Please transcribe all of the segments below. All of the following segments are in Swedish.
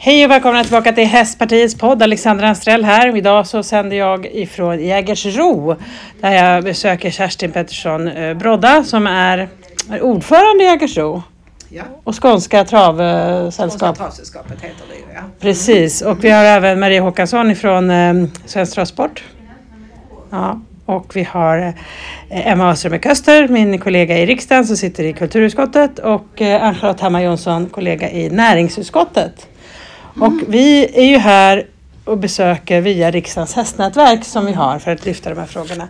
Hej och välkomna tillbaka till Hästpartiets podd. Alexandra Anstrell här. Idag så sänder jag ifrån Jägersro där jag besöker Kerstin Pettersson eh, Brodda som är, är ordförande i Jägersro Ja, och Skånska Travsällskap. Travsällskapet heter det ju ja. Precis, och vi har även Maria Håkansson ifrån eh, Svensk Travsport. Ja, och vi har eh, Emma Öström Köster, min kollega i riksdagen som sitter i kulturutskottet och eh, Ann-Charlotte Hammar Jonsson, kollega i näringsutskottet. Och vi är ju här och besöker via riksdagens hästnätverk som vi har för att lyfta de här frågorna.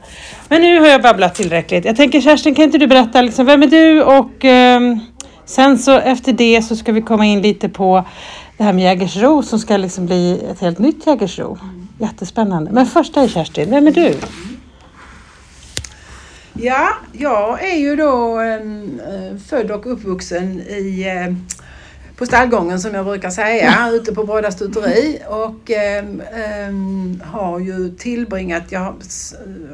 Men nu har jag babblat tillräckligt. Jag tänker Kerstin, kan inte du berätta liksom, vem är du och ehm, sen så efter det så ska vi komma in lite på det här med Jägersro som ska liksom bli ett helt nytt Jägersro. Jättespännande. Men först dig Kerstin, vem är du? Ja, jag är ju då eh, född och uppvuxen i eh, på stallgången som jag brukar säga, ute på Bråda stuteri. Och eh, eh, har ju tillbringat, jag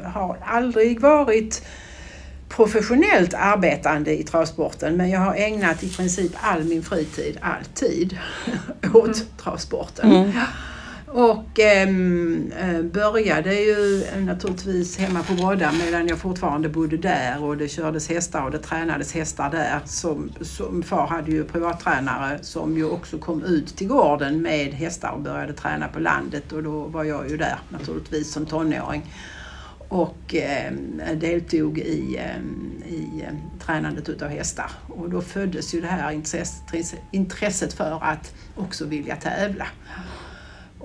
har, aldrig varit professionellt arbetande i travsporten men jag har ägnat i princip all min fritid, alltid, åt travsporten. Och ehm, eh, började ju naturligtvis hemma på Brodda medan jag fortfarande bodde där och det kördes hästar och det tränades hästar där. Som, som far hade ju privattränare som ju också kom ut till gården med hästar och började träna på landet och då var jag ju där naturligtvis som tonåring och eh, deltog i, eh, i eh, tränandet utav hästar. Och då föddes ju det här intresset, intresset för att också vilja tävla.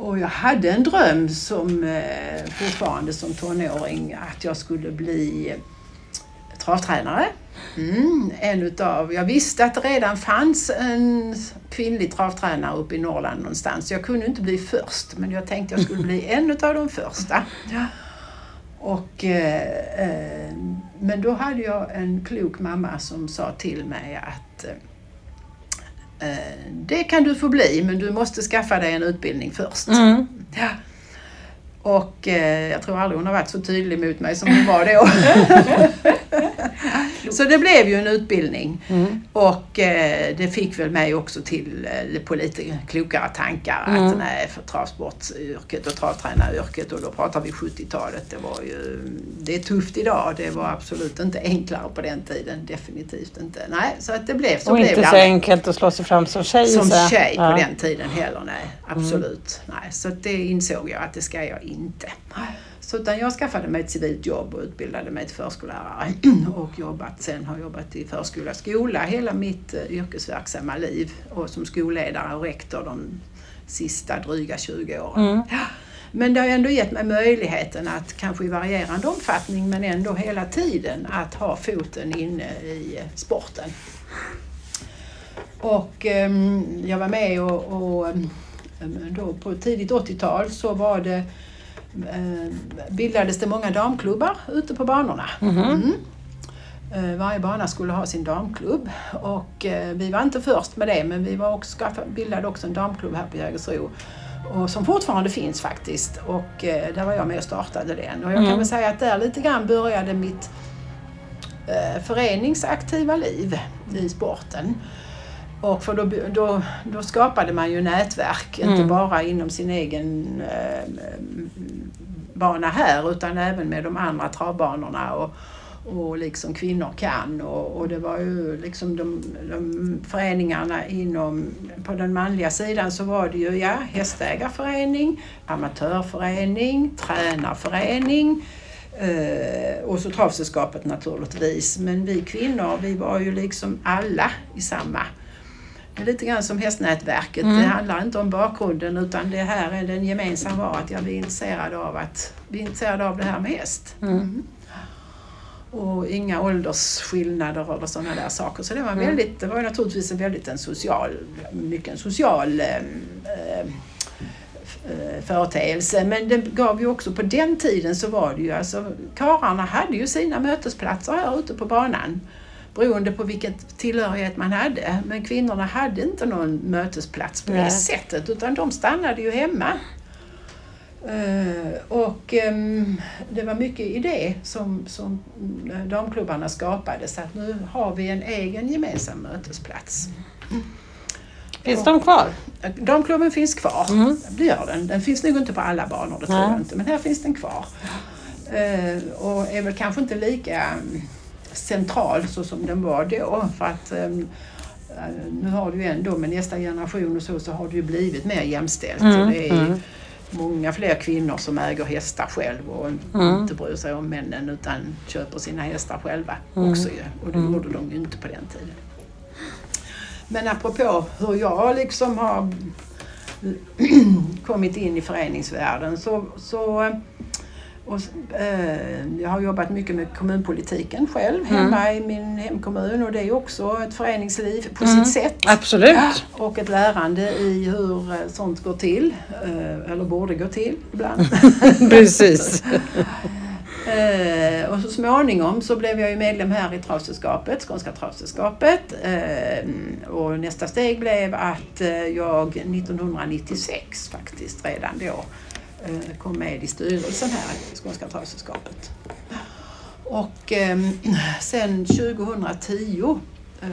Och jag hade en dröm som eh, fortfarande som tonåring att jag skulle bli travtränare. Mm, en utav, jag visste att det redan fanns en kvinnlig travtränare uppe i Norrland någonstans. Jag kunde inte bli först men jag tänkte jag skulle bli en utav de första. Och, eh, eh, men då hade jag en klok mamma som sa till mig att eh, det kan du få bli men du måste skaffa dig en utbildning först. Mm. Ja. Och eh, jag tror aldrig hon har varit så tydlig mot mig som hon var då. så det blev ju en utbildning. Mm. Och eh, det fick väl mig också till eh, på lite klokare tankar Mm. att nej, för travsportsyrket och travtränaryrket och då pratar vi 70-talet. Det var ju, det är tufft idag. Det var absolut inte enklare på den tiden. Definitivt inte. Nej, så att det blev så Och blev inte så enkelt att slå sig fram som tjej. som så. tjej på Ja. den tiden heller. Nej, absolut. Nej, så det insåg jag att det ska jag inte. Så utan jag skaffade mig ett civilt jobb och utbildade mig till förskollärare och jobbat, sen har jobbat i förskola och skola hela mitt eh, yrkesverksamma liv och som skolledare och rektor de sista dryga 20 åren. Mm. Men det har ändå gett mig möjligheten att kanske i varierande omfattning men ändå hela tiden att ha foten inne i eh, sporten. Och ehm, jag var med och, och ehm, då på tidigt 80-tal så var det bildades det många damklubbar ute på banorna. Mm. Eh, Varje bana skulle ha sin damklubb och eh, vi var inte först med det men vi var också, bildade också en damklubb här på Jägersro och som fortfarande finns faktiskt och eh, där var jag med och startade den. Och jag kan Mm. väl säga att där lite grann började mitt eh, föreningsaktiva liv i sporten. Och för då, då, då skapade man ju nätverk, inte Mm. bara inom sin egen eh, bana här utan även med de andra travbanorna och, och liksom kvinnor kan. Och, och det var ju liksom de, de föreningarna inom, på den manliga sidan så var det ju ja, hästägarförening, amatörförening, tränarförening eh, och så travsällskapet naturligtvis. Men vi kvinnor, vi var ju liksom alla i samma lite grann som hästnätverket. Mm. Det handlar inte om bakgrunden utan det här är den gemensamma var att jag är intresserad av att vi är intresserade av det här med häst. Mm. Och inga åldersskillnader eller sådana där saker. Så det var Mm. väldigt, det var naturligtvis en väldigt en social, mycket en social eh, eh, eh, företeelse. Men det gav ju också på den tiden så var det ju alltså, karlarna hade ju sina mötesplatser här ute på banan. Beroende på vilken tillhörighet man hade. Men kvinnorna hade inte någon mötesplats på det Nej. sättet utan de stannade ju hemma. Eh, och ehm, det var mycket i det som, som damklubbarna skapade så att nu har vi en egen gemensam mötesplats. Finns de kvar? Damklubben finns kvar, det gör den. Den finns nog inte på alla banor, det tror Nej. jag inte. Men här finns den kvar. Eh, och är väl kanske inte lika mm, central så som den var då. För att ehm, eh, nu har du ju ändå med nästa generation och så, så har det ju blivit mer jämställt. Mm, det är mm. många fler kvinnor som äger hästar själv och Mm. inte bryr sig om männen utan köper sina hästar själva Mm. också ju. Och det gjorde de ju inte på den tiden. Men apropå hur jag liksom har kommit in i föreningsvärlden så, så och, eh, jag har jobbat mycket med kommunpolitiken själv hemma i min hemkommun och det är också ett föreningsliv på Mm. sitt sätt. Absolut. Och ett lärande i hur eh, sånt går till, eh, eller borde gå till ibland. Precis. Eh, och så småningom så blev jag ju medlem här i Travsällskapet, Skånska Travsällskapet. Eh, och nästa steg blev att eh, jag 1996 faktiskt redan då kom med i styrelsen här i Skånska Travsällskapet. Och eh, sen 2010 eh,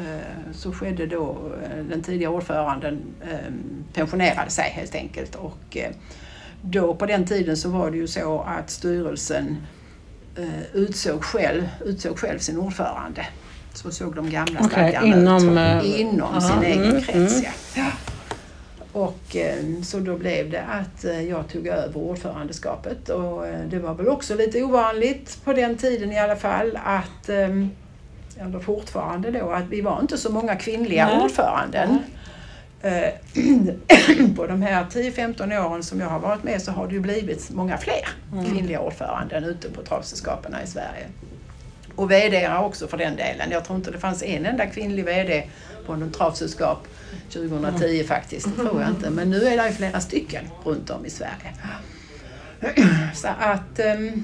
så skedde då eh, den tidigare ordföranden eh, pensionerade sig helt enkelt och eh, då på den tiden så var det ju så att styrelsen eh, utsåg, själv, utsåg själv sin ordförande. Så såg de gamla Okej, stadgarna inom, ut. eh, Inom aha, sin egen mm, krets, mm. ja. Och eh, så då blev det att eh, jag tog över ordförandeskapet och eh, det var väl också lite ovanligt på den tiden i alla fall att, eller fortfarande då, att vi var inte så många kvinnliga Nej. ordföranden. På de här 10-15 åren som jag har varit med så har det ju blivit många fler kvinnliga ordföranden ute på travsällskapen i Sverige. Och VD också för den delen. Jag tror inte det fanns en enda kvinnlig VD på en travsällskap 2010 faktiskt, det tror jag inte. Men nu är det ju flera stycken runt om i Sverige. Så att ehm,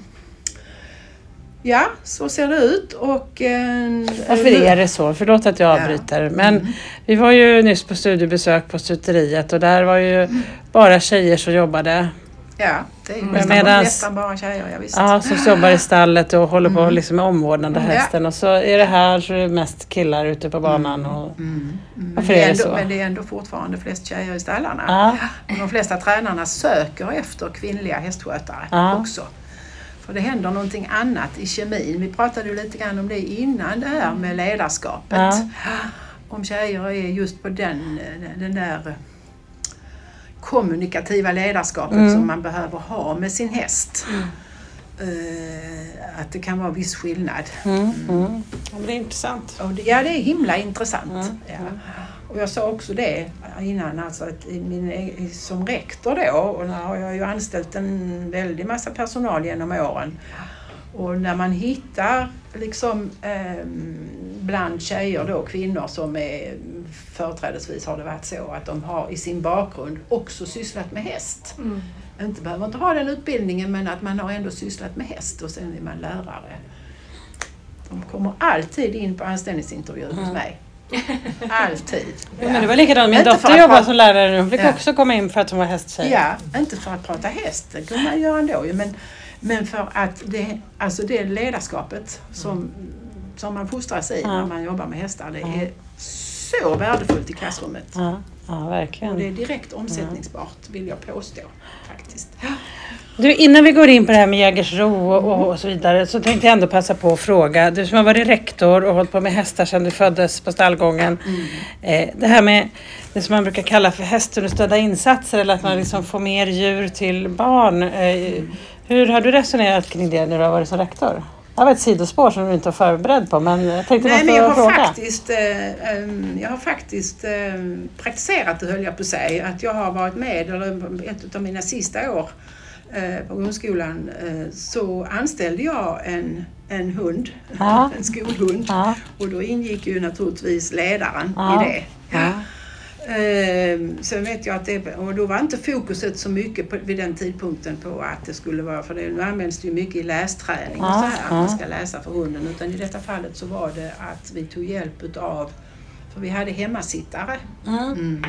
Ja, så ser det ut och... eh, Varför är det så? Förlåt att jag avbryter. Men vi var ju nyss på studiebesök på stuteriet och där var ju bara tjejer som jobbade. Ja, det är ju Men nästan, medans- nästan bara tjejer, ja, visst. Ja, som jobbar i stallet och håller på liksom med omvårdnad av Mm. Ja. hästen. Och så är det här så är det mest killar ute på banan. Och, Mm. Men, Varför det är är det ändå, så? men det är ändå fortfarande flest tjejer i stallarna. ja, Och de flesta tränarna söker efter kvinnliga hästskötare Ja. också. För det händer någonting annat i kemin. Vi pratade ju lite grann om det innan det här med ledarskapet. Ja. Om tjejer är just på den, den där kommunikativa ledarskapet Mm. som man behöver ha med sin häst. Eh, att det kan vara viss skillnad. mm, mm. ja men det är intressant. Och det, ja, det är himla intressant. Mm, Ja. Och jag sa också det innan, alltså att i min, e- som rektor då, och där har jag ju anställt en väldig massa personal genom åren. Och när man hittar liksom eh, bland tjejer då, kvinnor som är företrädesvis har det varit så att de har i sin bakgrund också sysslat med häst. Inte behöver inte ha den utbildningen men att man har ändå sysslat med häst och sen är man lärare. De kommer alltid in på anställningsintervju hos mig. Alltid. Ja, men det var likadant, min Inte dotter prata- som lärare nu. Hon fick Ja. också komma in för att hon var hästtjej. Ja, inte för att prata häst, det kunde man göra ändå men, men för att det, alltså det ledarskapet som, som man fostras i när man jobbar med hästar, det är så värdefullt i klassrummet. Ja, ja Och det är verkligen. direkt omsättningsbart, vill jag påstå. faktiskt. Du, innan vi går in på det här med Jägersro och, och så vidare så tänkte jag ändå passa på att fråga. Du som har varit rektor och hållit på med hästar sedan du föddes på stallgången. Eh, det här med det som man brukar kalla för hästunderstödda insatser eller att man liksom får mer djur till barn. Eh, hur har du resonerat kring det när du har varit som rektor? Det var ett sidospår som du inte var förberedd på men jag tänkte Nej, men jag har fråga. faktiskt, eh, ehm, jag har faktiskt eh, praktiserat det höll jag på att säga. Att jag har varit med, eller ett av mina sista år eh, på grundskolan, så anställde jag en, en hund, Ja. en skolhund. Ja, Och då ingick ju naturligtvis ledaren Ja. i det. Ehm, sen vet jag att det, och då var inte fokuset så mycket på, vid den tidpunkten på att det skulle vara, för det, nu används det ju mycket i lästräning och så här, att man ska läsa för hunden. Utan i detta fallet så var det att vi tog hjälp utav, för vi hade hemmasittare. mm. Mm.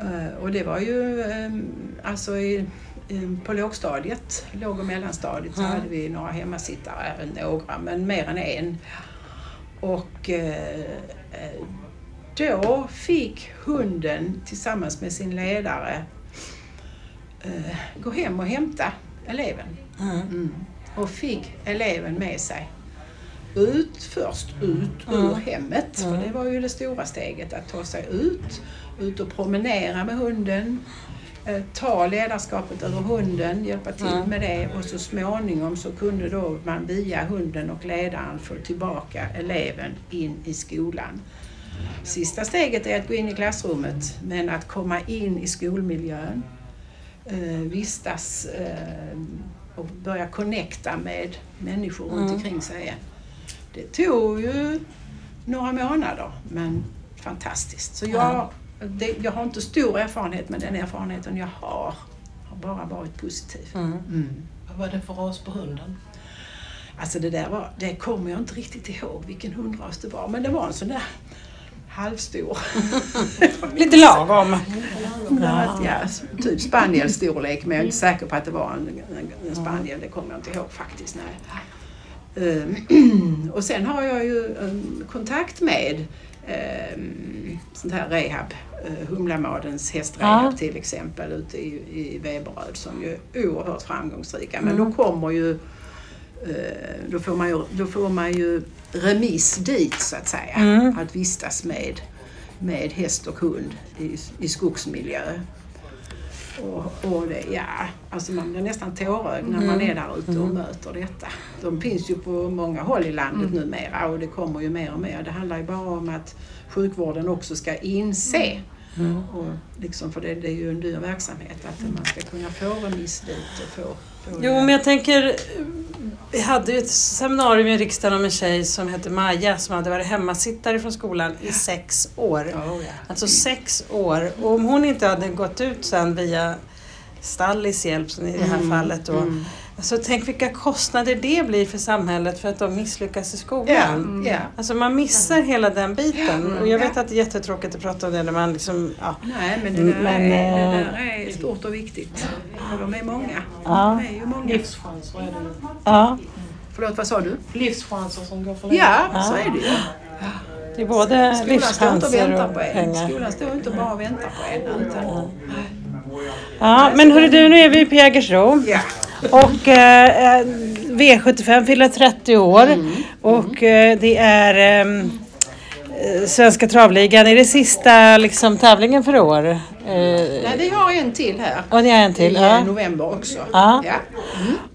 Eh, och det var ju ehm, alltså i, i- på lågstadiet, låg och mellanstadiet, så Mm. hade vi några hemmasittare, några, men mer än en. Och eh, eh, då fick hunden tillsammans med sin ledare eh, gå hem och hämta eleven. Mm. Mm. Och fick eleven med sig. Ut först, ut ur Mm. hemmet. För Mm. det var ju det stora steget, att ta sig ut. Ut och promenera med hunden. eh, Ta ledarskapet över hunden, hjälpa till Mm. med det och så småningom så kunde då man via hunden och ledaren få tillbaka eleven in i skolan. Sista steget är att gå in i klassrummet men att komma in i skolmiljön, eh, vistas eh, och börja connecta med människor runt Mm. omkring sig. Det tog ju några månader men fantastiskt. Så jag, Ja. det, jag har inte stor erfarenhet men den erfarenheten jag har har bara varit positiv. Mm. Mm. Vad var det för ras på hunden? Alltså det där var, det kommer jag inte riktigt ihåg vilken hundras det var men det var en sån där halvstor. Lite lagom. Ja. Ja, typ spanielstorlek men jag är inte säker på att det var en, en, en spaniel, det kommer jag inte ihåg faktiskt. Nej. Ehm, och sen har jag ju en kontakt med um, sånt här rehab, uh, Humlamadens hästrehab Ja. till exempel ute i, i Veberöd som ju är oerhört framgångsrika. Men Mm. då kommer ju eh, då får, man ju, då får man ju remiss dit så att säga. Mm. Att vistas med, med häst och hund i, i skogsmiljö. Och, och det, ja, alltså man blir nästan tårögd när man är där ute och möter detta. De finns ju på många håll i landet numera och det kommer ju mer och mer. Det handlar ju bara om att sjukvården också ska inse Mm. och liksom, för det, det är ju en dyr verksamhet att man ska kunna få remiss dit och få, få Jo, men jag tänker... Vi hade ju ett seminarium i riksdagen om en tjej som hette Maja som hade varit hemmasittare från skolan i sex år. Ja, ja. Alltså sex år. Och om hon inte hade gått ut sen via Stallis hjälp som i det här fallet då. Mm. Alltså tänk vilka kostnader det blir för samhället för att de misslyckas i Ja, skolan. ja. Alltså man missar hela den biten. Och jag vet Ja. att det är jättetråkigt att prata om det när man liksom, ja. Nej, men det där, Men, är, det eh, där är stort och viktigt. För de är många. Ja. De är ju många. Livschanser är det ja. Förlåt, vad sa du? Livschanser som går förlorade. Ja, så är det ju. Det är både och livschanser och på en. pengar. Skolan står inte bara och väntar på en. Utan, Ja, men hörru du, nu är vi på Jägersro. ja. Och eh, eh, V75 fyller 30 år. Och eh, det är ehm, eh, Svenska travligan. Är det sista liksom, tävlingen för år? Eh, Nej, vi har en till här. och det är en till? I eh, Ja. november också. Ja. Ja.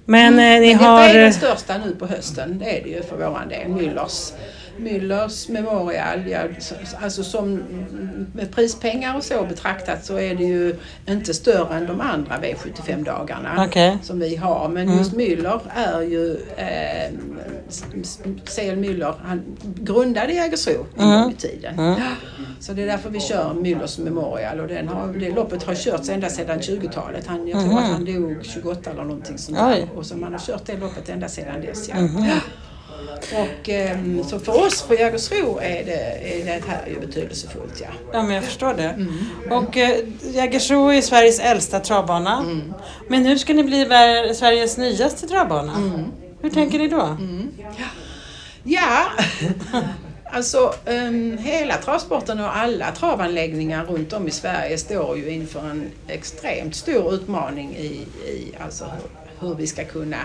Men eh, ni Men har... detta är den största nu på hösten. Det är det ju för våran del. Müllers. Müllers Memorial, ja, alltså som med prispengar och så betraktat så är det ju inte större än de andra V75-dagarna Okej. som vi har. Men just Müller är ju, eh, C.L. Müller, han grundade Jägersro en gång i tiden. Så det är därför vi kör Müllers Memorial och den har, det loppet har körts ända sedan 20-talet. Han, jag tror att han dog 28 eller någonting sånt där. Och så man har kört det loppet ända sedan dess. Ja. Och, ehm, så för oss på Jägersro är det, är det här ju betydelsefullt. Ja. Ja, men jag förstår det. Och eh, Jägersro är Sveriges äldsta travbana. Men nu ska ni bli Sveriges nyaste travbana. Hur tänker ni då? Ja, alltså um, hela travsporten och alla travanläggningar runt om i Sverige står ju inför en extremt stor utmaning i, i alltså hur vi ska kunna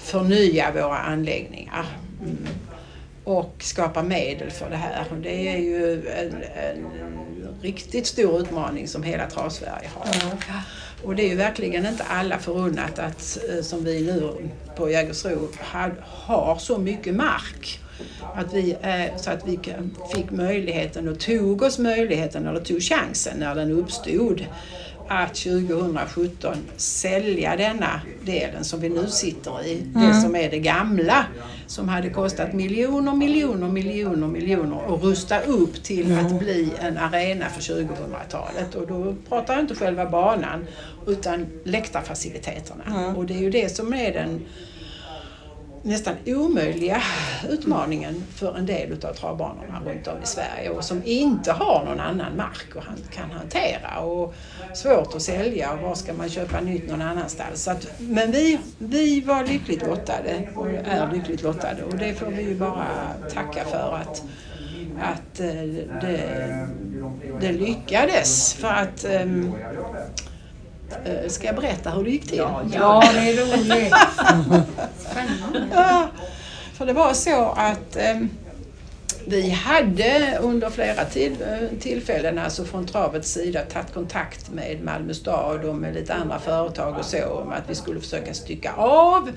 förnya våra anläggningar. Mm. Och skapa medel för det här. Det är ju en, en riktigt stor utmaning som hela Travsverige har. Och det är ju verkligen inte alla förunnat att, eh, som vi nu på Jägersro har, så mycket mark. Att vi, eh, så att vi fick möjligheten och tog oss möjligheten, eller tog chansen när den uppstod, att 2017 sälja denna delen som vi nu sitter i. Det som är det gamla. Som hade kostat miljoner, miljoner, miljoner, miljoner och rusta upp till att bli en arena för 2000-talet. Och då pratar jag inte själva banan utan läktarfaciliteterna. Och det är ju det som är den nästan omöjliga utmaningen för en del utav travbanorna runt om i Sverige och som inte har någon annan mark och han kan hantera och svårt att sälja och var ska man köpa nytt någon annanstans. Så att, men vi, vi var lyckligt lottade och är lyckligt lottade och det får vi ju bara tacka för att att eh, det, det lyckades. För att um, Ska jag berätta hur det gick till? Ja, det är roligt. Spännande. Ja, för det var så att ehm, vi hade under flera till, eh, tillfällen, alltså från travets sida, tagit kontakt med Malmö stad och med lite andra företag och så om att vi skulle försöka stycka av.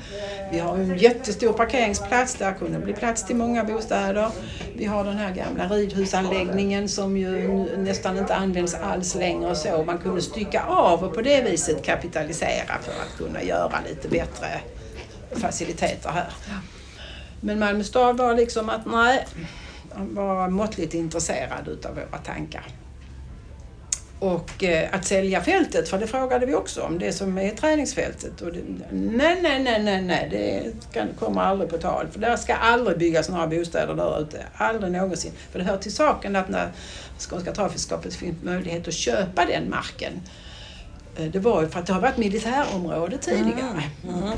Vi har en jättestor parkeringsplats, där kunde bli plats till många bostäder. Vi har den här gamla ridhusanläggningen som ju nästan inte används alls längre och så. Man kunde stycka av och på det viset kapitalisera för att kunna göra lite bättre faciliteter här. Men Malmö stad var liksom att nej, han var måttligt intresserad utav våra tankar. Och eh, att sälja fältet, för det frågade vi också om, det som är träningsfältet. Och det, nej, nej, nej, nej, nej, det kommer aldrig på tal. För där ska aldrig byggas några bostäder där ute. Aldrig någonsin. För det hör till saken att när Skånska Trafikskapet fick möjlighet att köpa den marken, eh, det var ju för att det har varit militärområde tidigare. Mm. Mm.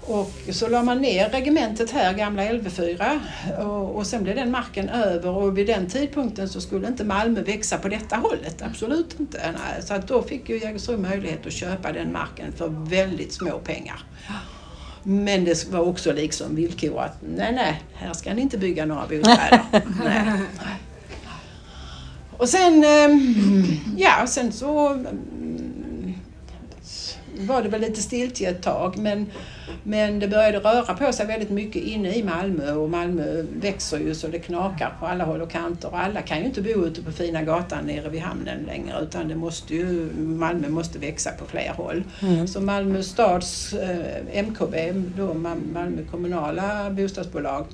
Och så la man ner regementet här, gamla LV4, och, och sen blev den marken över och vid den tidpunkten så skulle inte Malmö växa på detta hållet, absolut inte. Nej. Så att då fick ju Jägersro möjlighet att köpa den marken för väldigt små pengar. Men det var också liksom villkor att nej, nej, här ska ni inte bygga några bostäder. nej. Och sen, ehm, ja, sen så var det väl lite stiltje ett tag men, men det började röra på sig väldigt mycket inne i Malmö och Malmö växer ju så det knakar på alla håll och kanter och alla kan ju inte bo ute på fina gatan nere vid hamnen längre utan det måste ju, Malmö måste växa på fler håll. Så Malmö stads eh, MKB, då Ma- Malmö kommunala bostadsbolag,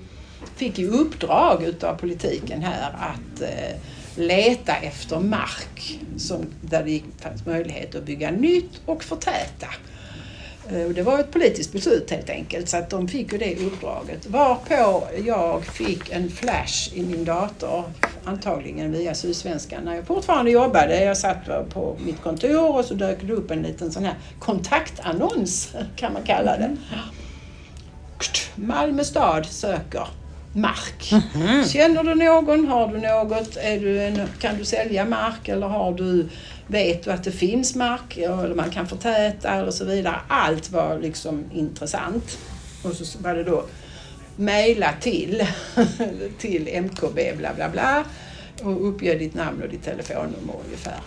fick ju uppdrag utav politiken här att eh, leta efter mark som, där det fanns möjlighet att bygga nytt och förtäta. Eh, Och det var ett politiskt beslut helt enkelt så att de fick ju det uppdraget. Varpå jag fick en flash i min dator, antagligen via Sydsvenskan, när jag fortfarande jobbade. Jag satt på mitt kontor och så dök det upp en liten sån här kontaktannons kan man kalla det. Malmö stad söker mark. Känner du någon? Har du något? Är du en, kan du sälja mark eller har du, vet du att det finns mark eller man kan förtäta och så vidare. Allt var liksom intressant. Och så var det då mejla till, till MKB bla bla bla och uppge ditt namn och ditt telefonnummer ungefär.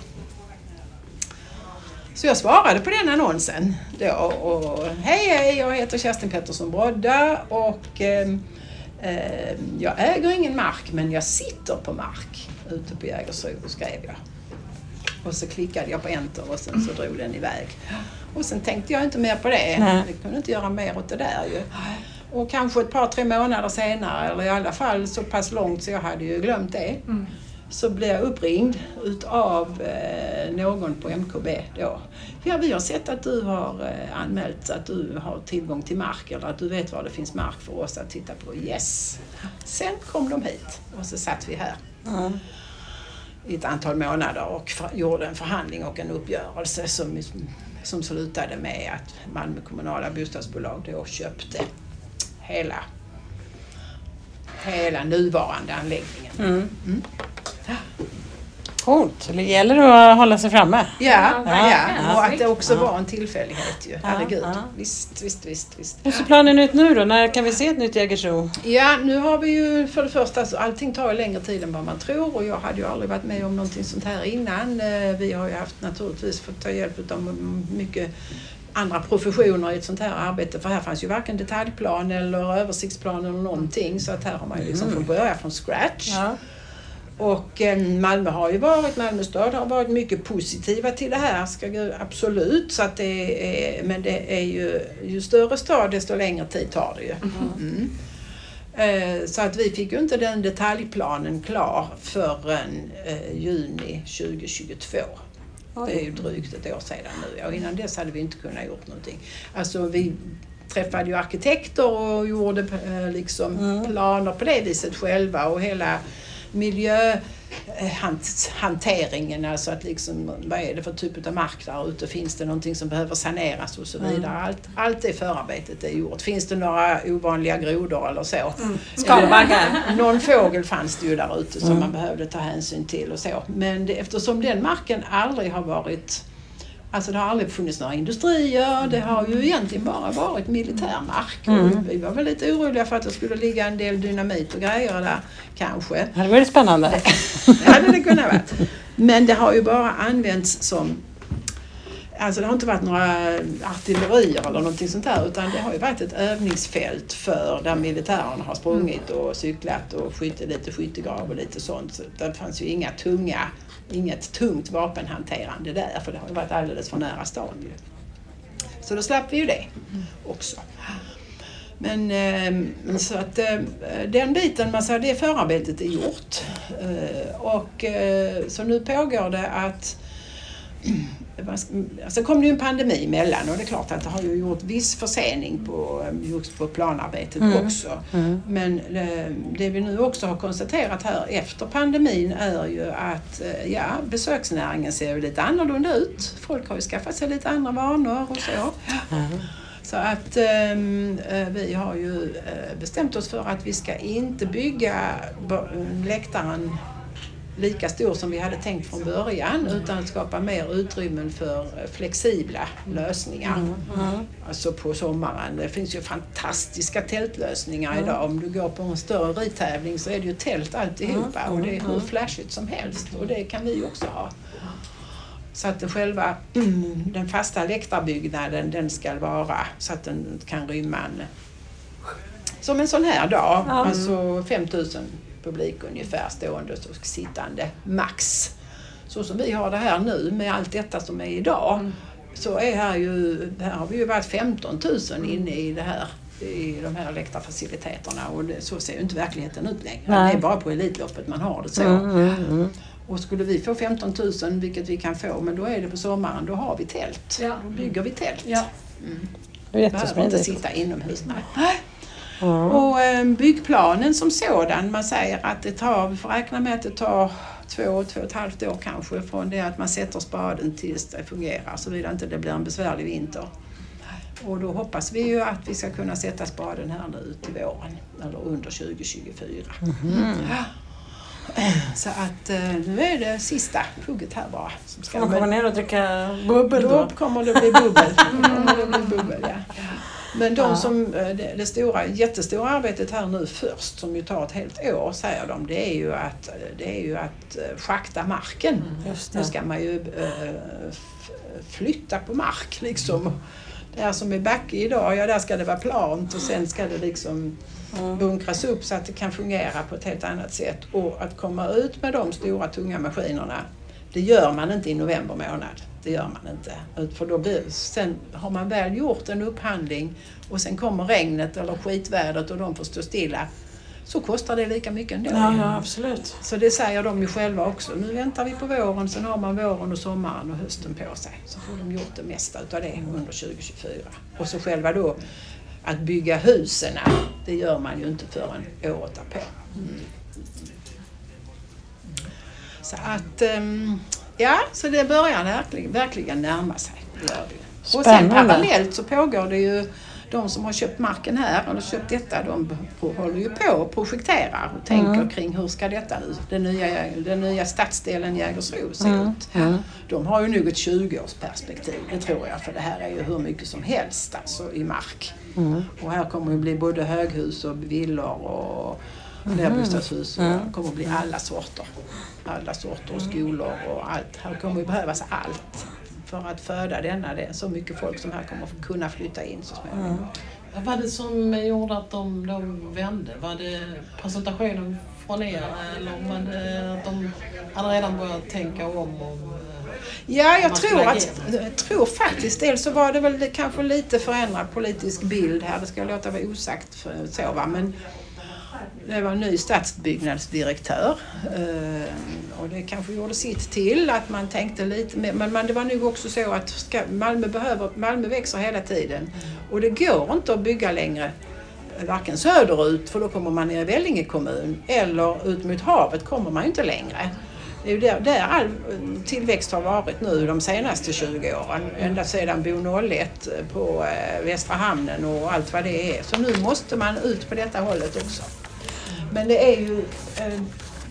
Så jag svarade på den annonsen då och hej hej, jag heter Kerstin Pettersson Brodda och ehm, eh, jag äger ingen mark men jag sitter på mark ute på Jägersro skrev jag. Och så klickade jag på enter och sen så drog den iväg. Och sen tänkte jag inte mer på det. Nej. Jag kunde inte göra mer åt det där ju. Och kanske ett par, tre månader senare, eller i alla fall så pass långt så jag hade ju glömt det, så blev jag uppringd utav eh, någon på MKB då. Ja, vi har sett att du har eh, anmält att du har tillgång till mark eller att du vet var det finns mark för oss att titta på. Yes! Sen kom de hit och så satt vi här i ett antal månader och för, gjorde en förhandling och en uppgörelse som, som slutade med att Malmö kommunala bostadsbolag då köpte hela, hela nuvarande anläggningen. Mm. Coolt. Det gäller att hålla sig framme. Ja, Ja, ja, och att det också Ja. var en tillfällighet ju. Herregud. ja. Visst, visst, visst, visst. Hur ser planen ut nu då? När kan vi se ett nytt Jägersro? Ja, nu har vi ju för det första, så allting tar ju längre tid än vad man tror och jag hade ju aldrig varit med om någonting sånt här innan. Eh, Vi har ju haft naturligtvis fått ta hjälp av mycket andra professioner i ett sånt här arbete för här fanns ju varken detaljplan eller översiktsplan eller någonting så att här har man ju liksom fått börja från scratch. Ja. Och eh, Malmö har ju varit, Malmö stad har varit mycket positiva till det här, ska, jag- absolut. Så att det är, men det är ju, ju större stad desto längre tid tar det ju. Mm. Eh, Så att vi fick ju inte den detaljplanen klar förrän eh, juni 2022. Det är ju drygt ett år sedan nu och innan dess hade vi inte kunnat gjort någonting. Alltså vi träffade ju arkitekter och gjorde liksom Mm. planer på det viset själva och hela miljöhanteringen, alltså att liksom, vad är det för typ av mark där ute? Finns det någonting som behöver saneras och så vidare? Allt, allt det förarbetet är gjort. Finns det några ovanliga grodor eller så? Skalbaggar. Någon fågel fanns det ju där ute som man behövde ta hänsyn till och så. Men det, eftersom den marken aldrig har varit Alltså det har aldrig funnits några industrier, det har ju egentligen bara varit militärmark. Och vi var väl lite oroliga för att det skulle ligga en del dynamit och grejer där kanske. Det hade varit spännande. Det hade det kunnat vara. Men det har ju bara använts som Alltså det har inte varit några artillerier eller någonting sånt där utan det har ju varit ett övningsfält för där militärerna har sprungit och cyklat och skytte, lite skyttegrav och lite sånt. Så det fanns ju inga tunga, inget tungt vapenhanterande där för det har ju varit alldeles för nära stan ju. Så då slapp vi ju det också. Men eh, så att eh, den biten, man säger, det förarbetet är gjort. Eh, och eh, så nu pågår det att Alltså kom det ju en pandemi emellan och det är klart att det har ju gjort viss försening på, just på planarbetet också. Men eh, det vi nu också har konstaterat här efter pandemin är ju att eh, ja, besöksnäringen ser ju lite annorlunda ut. Folk har ju skaffat sig lite andra vanor och så. Så att ehm, eh, vi har ju eh, bestämt oss för att vi ska inte bygga läktaren lika stor som vi hade tänkt från början utan skapa mer utrymmen för flexibla lösningar. Alltså på sommaren. Det finns ju fantastiska tältlösningar idag. Om du går på en större ridtävling så är det ju tält alltihopa och det är hur flashigt som helst och det kan vi också ha. Så att själva mm, den fasta läktarbyggnaden den ska vara så att den kan rymma en, som en sån här dag, alltså 5000 publik ungefär stående och sittande max. Så som vi har det här nu med allt detta som är idag så är här ju, här har vi ju varit 15 000 inne i det här i de här läktarfaciliteterna och det, så ser ju inte verkligheten ut längre. Nej. Det är bara på Elitloppet man har det så. Mm, mm, mm. Och skulle vi få 15 000, vilket vi kan få, men då är det på sommaren, då har vi tält. Ja. Då bygger vi tält. Ja. Är Behöver inte sitta inomhus. Nej. Ja. Och eh, byggplanen som sådan, man säger att det tar, vi får räkna med att det tar två, två och ett halvt år kanske från det att man sätter spaden tills det fungerar, såvida inte det blir en besvärlig vinter. Och då hoppas vi ju att vi ska kunna sätta spaden här nu till våren, eller under 2024. Ja. Så att eh, nu är det sista hugget här bara. Som Ska man komma ner och dricka bubbel då då? kommer det bli bubbel. Kommer det bli bubbel ja. Men de som, eh, det, stora, jättestora arbetet här nu först, som ju tar ett helt år säger de, det är ju att, det är ju att eh, schakta marken. Just Nu ska man ju eh, flytta på mark liksom. Det här som är backe idag, ja där ska det vara plant och sen ska det liksom bunkras upp så att det kan fungera på ett helt annat sätt. Och att komma ut med de stora tunga maskinerna, det gör man inte i november månad. Det gör man inte. För då blir, sen har man väl gjort en upphandling och sen kommer regnet eller skitvädret och de får stå stilla, så kostar det lika mycket ändå. Ja, ja, absolut. Så det säger de ju själva också. Nu väntar vi på våren, sen har man våren och sommaren och hösten på sig. Så får de gjort det mesta utav det under 2024. Och så själva då att bygga husen, det gör man ju inte förrän året därpå. Mm. Så att, ehm, ja, så det börjar verkligen, verkligen närma sig. Och sen parallellt så pågår det ju de som har köpt marken här. Eller köpt detta, de håller ju på och projekterar och tänker kring hur ska detta den nya, den nya stadsdelen Jägersro se ut. De har ju nog ett 20-årsperspektiv, det tror jag, för det här är ju hur mycket som helst alltså, i mark. Och här kommer ju bli både höghus och villor och flerbostadshus och det kommer bli alla sorter. Alla sorter och skolor och allt. Här kommer ju behövas allt för att föda denna. Det är så mycket folk som här kommer att kunna flytta in så småningom. Vad var det som gjorde att de, de vände? Var det presentationen från er eller var det att de hade redan börjat tänka om? om eh, Ja, jag tror, att, jag tror faktiskt dels så var det väl kanske lite förändrad politisk bild här. Det ska jag låta vara osagt för så va. Men det var en ny stadsbyggnadsdirektör eh, och det kanske gjorde sitt till att man tänkte lite mer. Men det var nog också så att ska, Malmö, behöver, Malmö växer hela tiden och det går inte att bygga längre varken söderut, för då kommer man ner i Vellinge kommun, eller ut mot havet kommer man inte längre. Det är ju där, där all tillväxt har varit nu de senaste 20 åren. Ända sedan Bo 01 på eh, Västra hamnen och allt vad det är. Så nu måste man ut på detta hållet också. Men det är ju eh,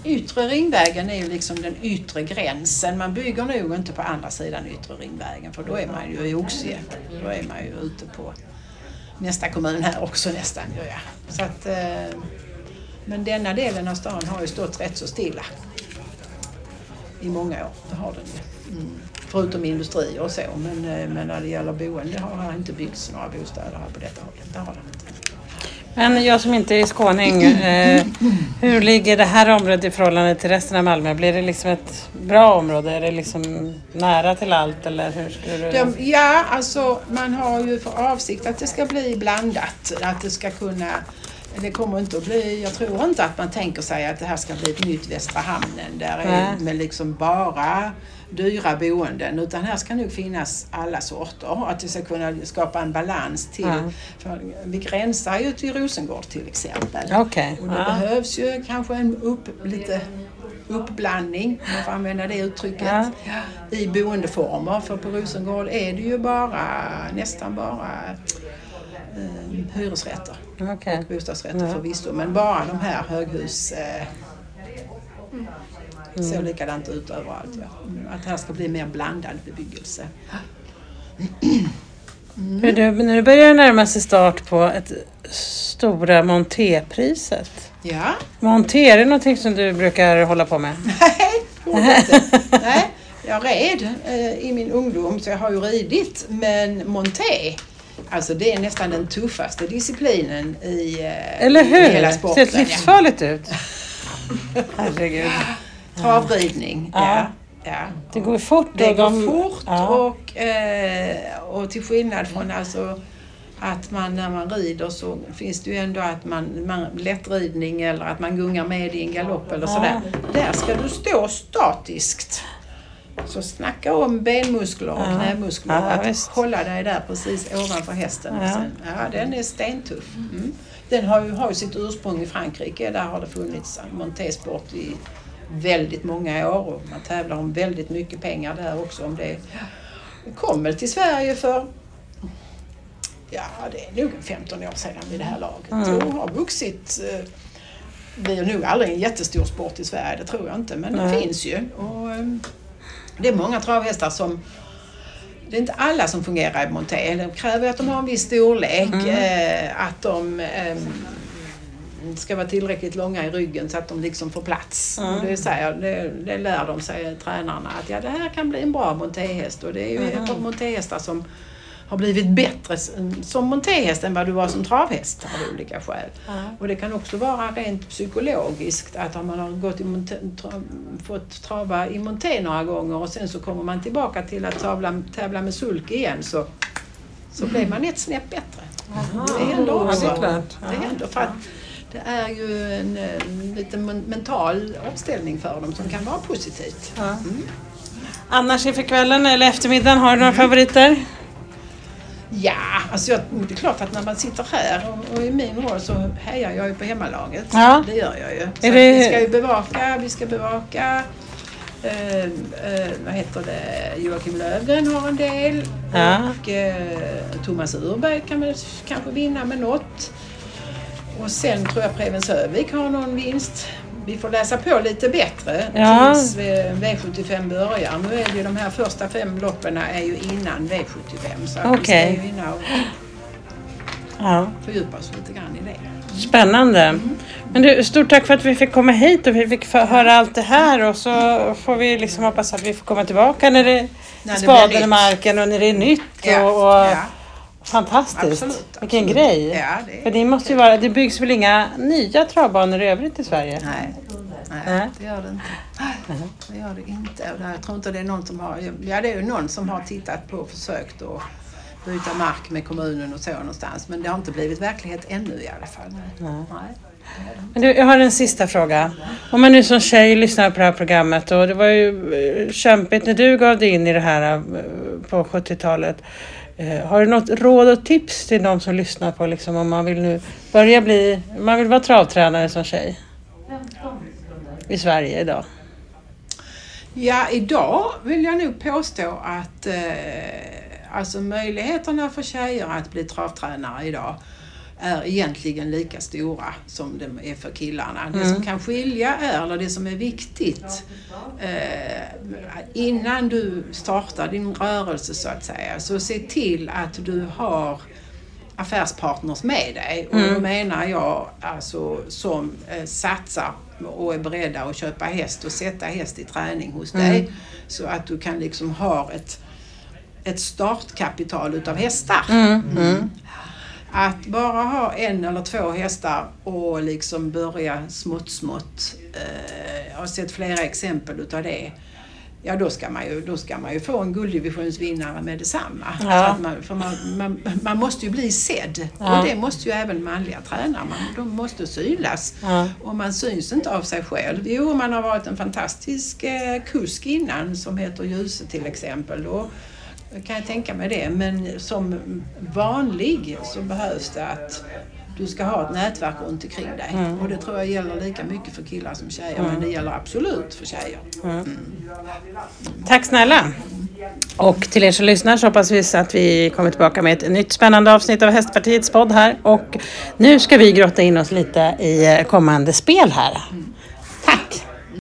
Yttre ringvägen är ju liksom den yttre gränsen. Man bygger nog inte på andra sidan yttre ringvägen för då är man ju i Oxie. Då är man ju ute på nästa kommun här också nästan. Ja, ja. Så att, eh, men denna delen av stan har ju stått rätt så stilla i många år. Det har den ju. Mm. Förutom industrier och så. Men, eh, men när det gäller boende har här inte byggts några bostäder här på detta hållet. Det har den. Men jag som inte är skåning, eh, hur ligger det här området i förhållande till resten av Malmö? Blir det liksom ett bra område? Är det liksom nära till allt eller hur skulle du... De, ja, alltså man har ju för avsikt att det ska bli blandat. Att det ska kunna det kommer inte att bli, jag tror inte att man tänker sig att det här ska bli ett nytt Västra Hamnen där är med liksom bara dyra boenden utan här ska nog finnas alla sorter. Att det ska kunna skapa en balans till, Ja. för vi gränsar ju till Rosengård till exempel. Okej. Och det Ja. behövs ju kanske en upp, lite uppblandning, om man får använda det uttrycket, i boendeformer. För på Rosengård är det ju bara, nästan bara eh, hyresrätter Okej. och bostadsrätter Ja. förvisso. Men bara de här höghus eh, ser likadant ut överallt. Ja. Att här ska bli mer blandad bebyggelse. Hur du, nu börjar det närma sig start på ett stora Montépriset. Ja, Monté, är det någonting som du brukar hålla på med? nej, borde inte. nej. Jag red eh, i min ungdom så jag har ju ridit. Men monté, alltså det är nästan den tuffaste disciplinen i, eh, Eller i hur? hela Det ser sporten. helt livsfarligt ut. Herregud. Travridning, Ja. ja. ja. Det går fort. Det går de- fort Ja. och, eh, och till skillnad från alltså att man när man rider så finns det ju ändå att man, man lättridning eller att man gungar med i en galopp eller sådär. Där ska du stå statiskt. Så snacka om benmuskler och Ja. knämuskler. Ja, att visst. hålla dig där precis ovanför hästen. Ja. Ja. Sen, ja, den är stentuff. Mm. Den har ju, har ju sitt ursprung i Frankrike. Där har det funnits montésport i väldigt många år och man tävlar om väldigt mycket pengar där också. Om det kom väl till Sverige för Ja, det är nog 15 år sedan vid det här laget. Mm. Och har vuxit. eh, blir nog aldrig en jättestor sport i Sverige, det tror jag inte. Men det Nej. finns ju. Och, eh, det är många travhästar som det är inte alla som fungerar i monté. Det kräver att de har en viss storlek, Mm. eh, att de ehm, ska vara tillräckligt långa i ryggen så att de liksom får plats. Mm. Och det, säger, det, det lär de sig, tränarna, att ja, det här kan bli en bra montéhäst. Och det är ju Mm. montéhästar som har blivit bättre som montéhäst än vad du var som travhäst av olika skäl. Ja. Och det kan också vara rent psykologiskt att om man har gått i monté, tra, fått trava i monté några gånger och sen så kommer man tillbaka till att tävla, tävla med sulk igen så, så blir man ett snäpp bättre. Det händer Ja, också. det är klart. Det händer för att det är ju en, eh, liten men- mental omställning för dem som kan vara positivt. Ja. Annars inför kvällen eller eftermiddagen, har du några favoriter? Ja, alltså jag, det är klart att när man sitter här och, och i min roll så hejar jag ju på hemmalaget. Ja. Det gör jag ju. Så det- Vi ska ju bevaka, vi ska bevaka eh, eh, vad heter det, Joakim Lövgren har en del Ja. och eh, Thomas Urberg kan väl kanske vinna med något. Och sen tror jag Preben Sövik har någon vinst. Vi får läsa på lite bättre Ja. tills eh, V75 börjar. Nu är det ju de här första fem loppen är ju innan V75 så att vi ska ju hinna och Ja. fördjupa oss lite grann i det. Spännande. Men du, stort tack för att vi fick komma hit och vi fick höra allt det här och så får vi liksom hoppas att vi får komma tillbaka när det det spaden i marken och när det är nytt. Ja, och, och ja, Fantastiskt. absolut. Vilken absolut. grej. Ja, det, För det måste ju vara, det byggs väl inga nya travbanor i övrigt i Sverige? Nej, nej, det gör det inte. Det gör det inte. Jag tror inte det är någon som har... Ja, det är ju någon som har tittat på och försökt att byta mark med kommunen och så någonstans. Men det har inte blivit verklighet ännu i alla fall. Nej. Nej. Men du, jag har en sista fråga. Om man nu som tjej lyssnar på det här programmet och det var ju eh, kämpigt när du gav dig in i det här eh, på 70-talet. Eh, har du något råd och tips till de som lyssnar på liksom, om man vill nu börja bli, man vill vara travtränare som tjej i Sverige idag? Ja, idag vill jag nog påstå att eh, alltså möjligheterna för tjejer att bli travtränare idag är egentligen lika stora som de är för killarna. Det som kan skilja är, eller det som är viktigt, eh, innan du startar din rörelse så att säga, så se till att du har affärspartners med dig. Och då menar jag alltså som eh, satsar och är beredda att köpa häst och sätta häst i träning hos dig. Så att du kan liksom ha ett, ett startkapital utav hästar. Mm. Att bara ha en eller två hästar och liksom börja smått smått. Eh, jag har sett flera exempel utav det. Ja då ska man ju, då ska man ju få en gulddivisionsvinnare med detsamma. Ja. Att man, för man, man, man måste ju bli sedd. Ja. Och det måste ju även manliga tränare. Man, de måste synas. Ja. Och man syns inte av sig själv. Jo, man har varit en fantastisk eh, kusk innan som heter Ljuse till exempel. Då kan jag tänka mig det. Men som vanlig så behövs det att du ska ha ett nätverk runt omkring dig. Mm. Och det tror jag gäller lika mycket för killar som tjejer. Men det gäller absolut för tjejer. Tack snälla! Och till er som lyssnar så hoppas vi att vi kommer tillbaka med ett nytt spännande avsnitt av Hästpartiets podd här. Och nu ska vi grotta in oss lite i kommande spel här.